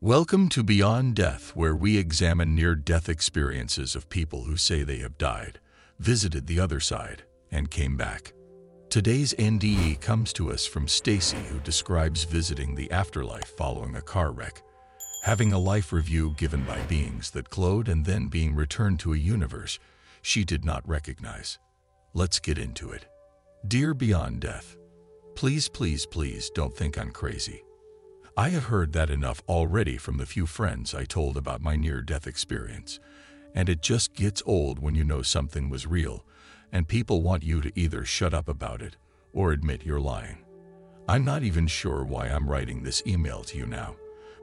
Welcome to Beyond Death, where we examine near death experiences of people who say they have died, visited the other side, and came back. Today's NDE comes to us from Stacy, who describes visiting the afterlife following a car wreck, having a life review given by beings that glowed, and then being returned to a universe she did not recognize. Let's get into it. Dear Beyond Death, please, please, please don't think I'm crazy. I have heard that enough already from the few friends I told about my near death experience, and it just gets old when you know something was real and people want you to either shut up about it or admit you're lying. I'm not even sure why I'm writing this email to you now.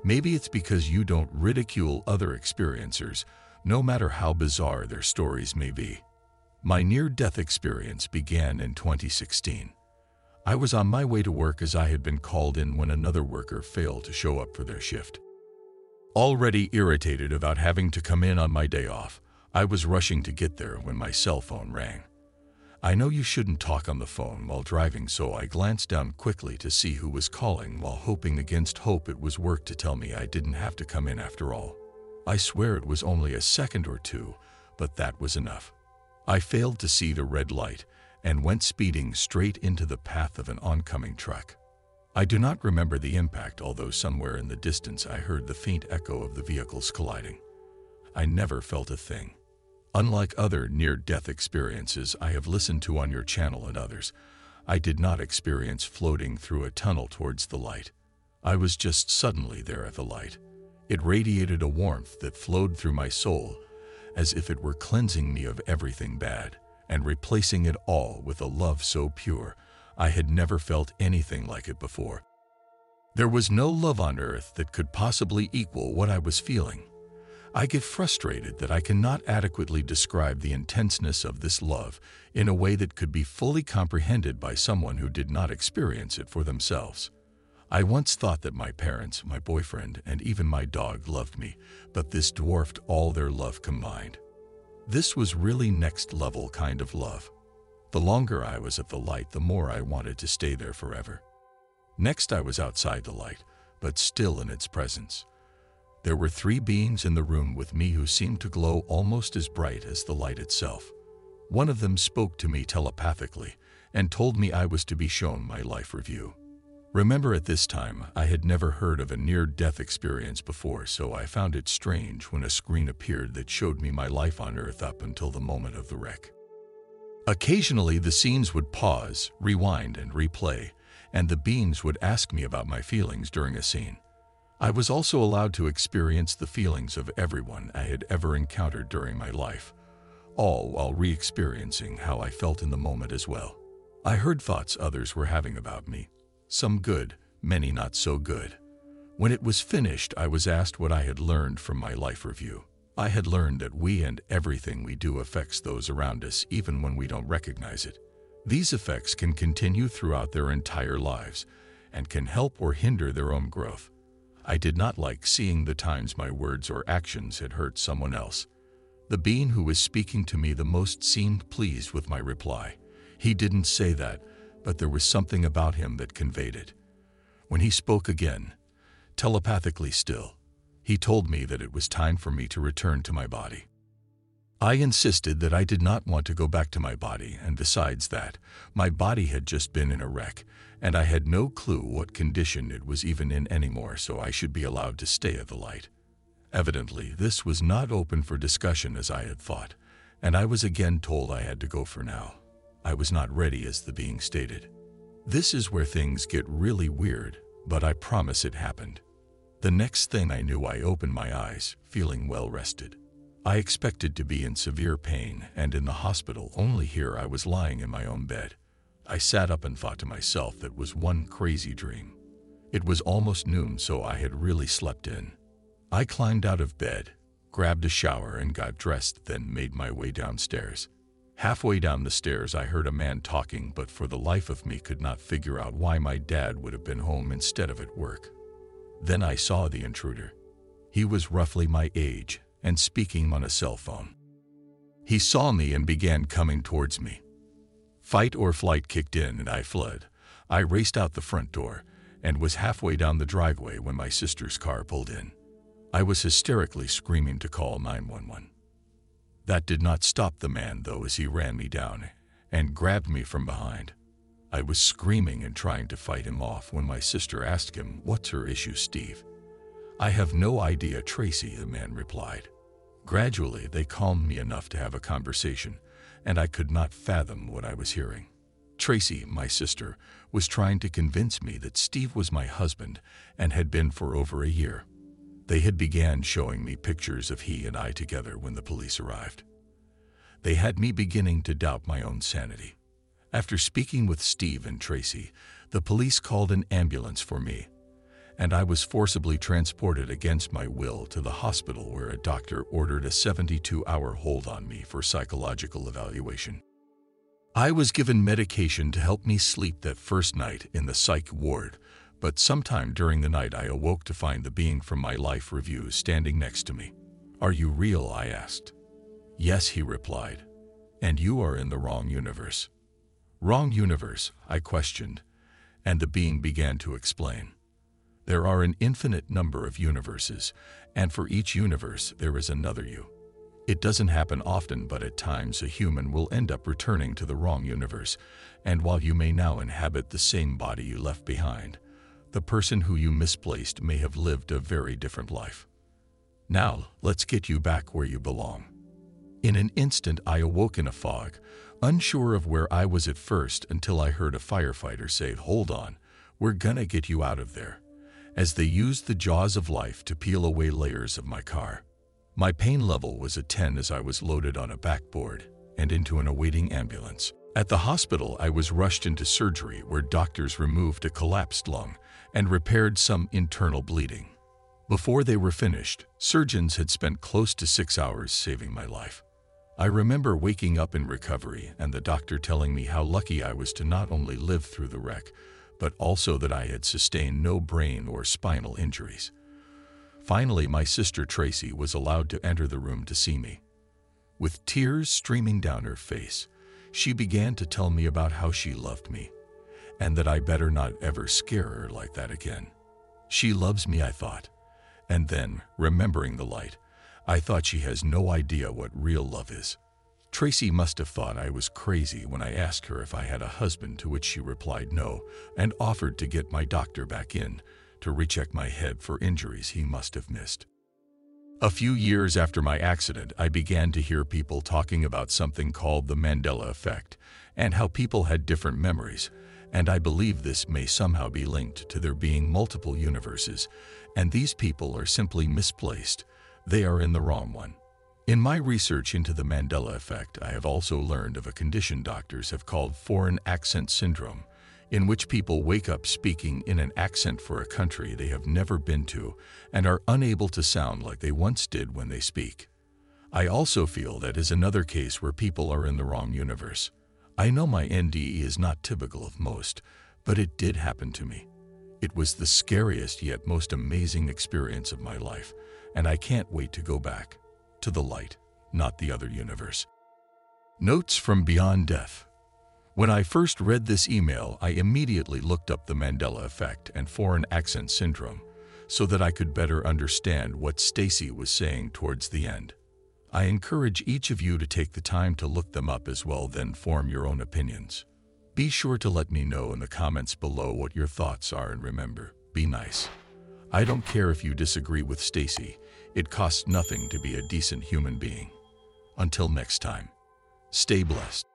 Maybe it's because you don't ridicule other experiencers, no matter how bizarre their stories may be. My near death experience began in 2016. I was on my way to work as I had been called in when another worker failed to show up for their shift. Already irritated about having to come in on my day off, I was rushing to get there when my cell phone rang. I know you shouldn't talk on the phone while driving, so I glanced down quickly to see who was calling while hoping against hope it was work to tell me I didn't have to come in after all. I swear it was only a second or two, but that was enough. I failed to see the red light and went speeding straight into the path of an oncoming truck. I do not remember the impact, although somewhere in the distance I heard the faint echo of the vehicles colliding. I never felt a thing. Unlike other near-death experiences I have listened to on your channel and others, I did not experience floating through a tunnel towards the light. I was just suddenly there at the light. It radiated a warmth that flowed through my soul, as if it were cleansing me of everything bad and replacing it all with a love so pure I had never felt anything like it before. There was no love on earth that could possibly equal what I was feeling. I get frustrated that I cannot adequately describe the intenseness of this love in a way that could be fully comprehended by someone who did not experience it for themselves. I once thought that my parents, my boyfriend, and even my dog loved me, but this dwarfed all their love combined. This was really next level kind of love. The longer I was at the light, the more I wanted to stay there forever. Next, I was outside the light, but still in its presence. There were three beings in the room with me who seemed to glow almost as bright as the light itself. One of them spoke to me telepathically and told me I was to be shown my life review. Remember at this time, I had never heard of a near-death experience before, so I found it strange when a screen appeared that showed me my life on Earth up until the moment of the wreck. Occasionally, the scenes would pause, rewind, and replay, and the beings would ask me about my feelings during a scene. I was also allowed to experience the feelings of everyone I had ever encountered during my life, all while re-experiencing how I felt in the moment as well. I heard thoughts others were having about me, some good, many not so good. When it was finished, I was asked what I had learned from my life review. I had learned that we and everything we do affects those around us even when we don't recognize it. These effects can continue throughout their entire lives and can help or hinder their own growth. I did not like seeing the times my words or actions had hurt someone else. The being who was speaking to me the most seemed pleased with my reply. He didn't say that, but there was something about him that conveyed it. When he spoke again, telepathically still, he told me that it was time for me to return to my body. I insisted that I did not want to go back to my body, and besides that, my body had just been in a wreck, and I had no clue what condition it was even in anymore, so I should be allowed to stay at the light. Evidently, this was not open for discussion as I had thought, and I was again told I had to go for now. I was not ready as the being stated. This is where things get really weird, but I promise it happened. The next thing I knew I opened my eyes, feeling well rested. I expected to be in severe pain and in the hospital, only here I was lying in my own bed. I sat up and thought to myself that was one crazy dream. It was almost noon, so I had really slept in. I climbed out of bed, grabbed a shower and got dressed, then made my way downstairs. Halfway down the stairs, I heard a man talking, but for the life of me could not figure out why my dad would have been home instead of at work. Then I saw the intruder. He was roughly my age and speaking on a cell phone. He saw me and began coming towards me. Fight or flight kicked in and I fled. I raced out the front door and was halfway down the driveway when my sister's car pulled in. I was hysterically screaming to call 911. That did not stop the man, though, as he ran me down and grabbed me from behind. I was screaming and trying to fight him off when my sister asked him, What's her issue, Steve? I have no idea, Tracy, the man replied. Gradually, they calmed me enough to have a conversation, and I could not fathom what I was hearing. Tracy, my sister, was trying to convince me that Steve was my husband and had been for over a year. They had began showing me pictures of he and I together when the police arrived. They had me beginning to doubt my own sanity. After speaking with Steve and Tracy, the police called an ambulance for me, and I was forcibly transported against my will to the hospital where a doctor ordered a 72-hour hold on me for psychological evaluation. I was given medication to help me sleep that first night in the psych ward, but sometime during the night I awoke to find the being from my life review standing next to me. Are you real? I asked. Yes, he replied. And you are in the wrong universe. Wrong universe, I questioned, and the being began to explain. There are an infinite number of universes, and for each universe there is another you. It doesn't happen often, but at times a human will end up returning to the wrong universe, and while you may now inhabit the same body you left behind, the person who you misplaced may have lived a very different life. Now, let's get you back where you belong. In an instant, I awoke in a fog, unsure of where I was at first until I heard a firefighter say, Hold on, we're gonna get you out of there, as they used the jaws of life to peel away layers of my car. My pain level was a 10 as I was loaded on a backboard and into an awaiting ambulance. At the hospital, I was rushed into surgery where doctors removed a collapsed lung and repaired some internal bleeding. Before they were finished, surgeons had spent close to six hours saving my life. I remember waking up in recovery and the doctor telling me how lucky I was to not only live through the wreck, but also that I had sustained no brain or spinal injuries. Finally, my sister Tracy was allowed to enter the room to see me. With tears streaming down her face, she began to tell me about how she loved me and that I better not ever scare her like that again. She loves me, I thought. And then, remembering the light, I thought she has no idea what real love is. Tracy must have thought I was crazy when I asked her if I had a husband, to which she replied no, and offered to get my doctor back in to recheck my head for injuries he must have missed. A few years after my accident, I began to hear people talking about something called the Mandela effect and how people had different memories, and I believe this may somehow be linked to there being multiple universes, and these people are simply misplaced. They are in the wrong one. In my research into the Mandela effect, I have also learned of a condition doctors have called foreign accent syndrome, in which people wake up speaking in an accent for a country they have never been to and are unable to sound like they once did when they speak. I also feel that is another case where people are in the wrong universe. I know my NDE is not typical of most, but it did happen to me. It was the scariest yet most amazing experience of my life, and I can't wait to go back to the light, not the other universe. Notes from Beyond Death When I first read this email, I immediately looked up the Mandela effect and foreign accent syndrome so that I could better understand what Stacy was saying towards the end. I encourage each of you to take the time to look them up as well, then form your own opinions. Be sure to let me know in the comments below what your thoughts are and remember, be nice. I don't care if you disagree with Stacy. It costs nothing to be a decent human being. Until next time, stay blessed.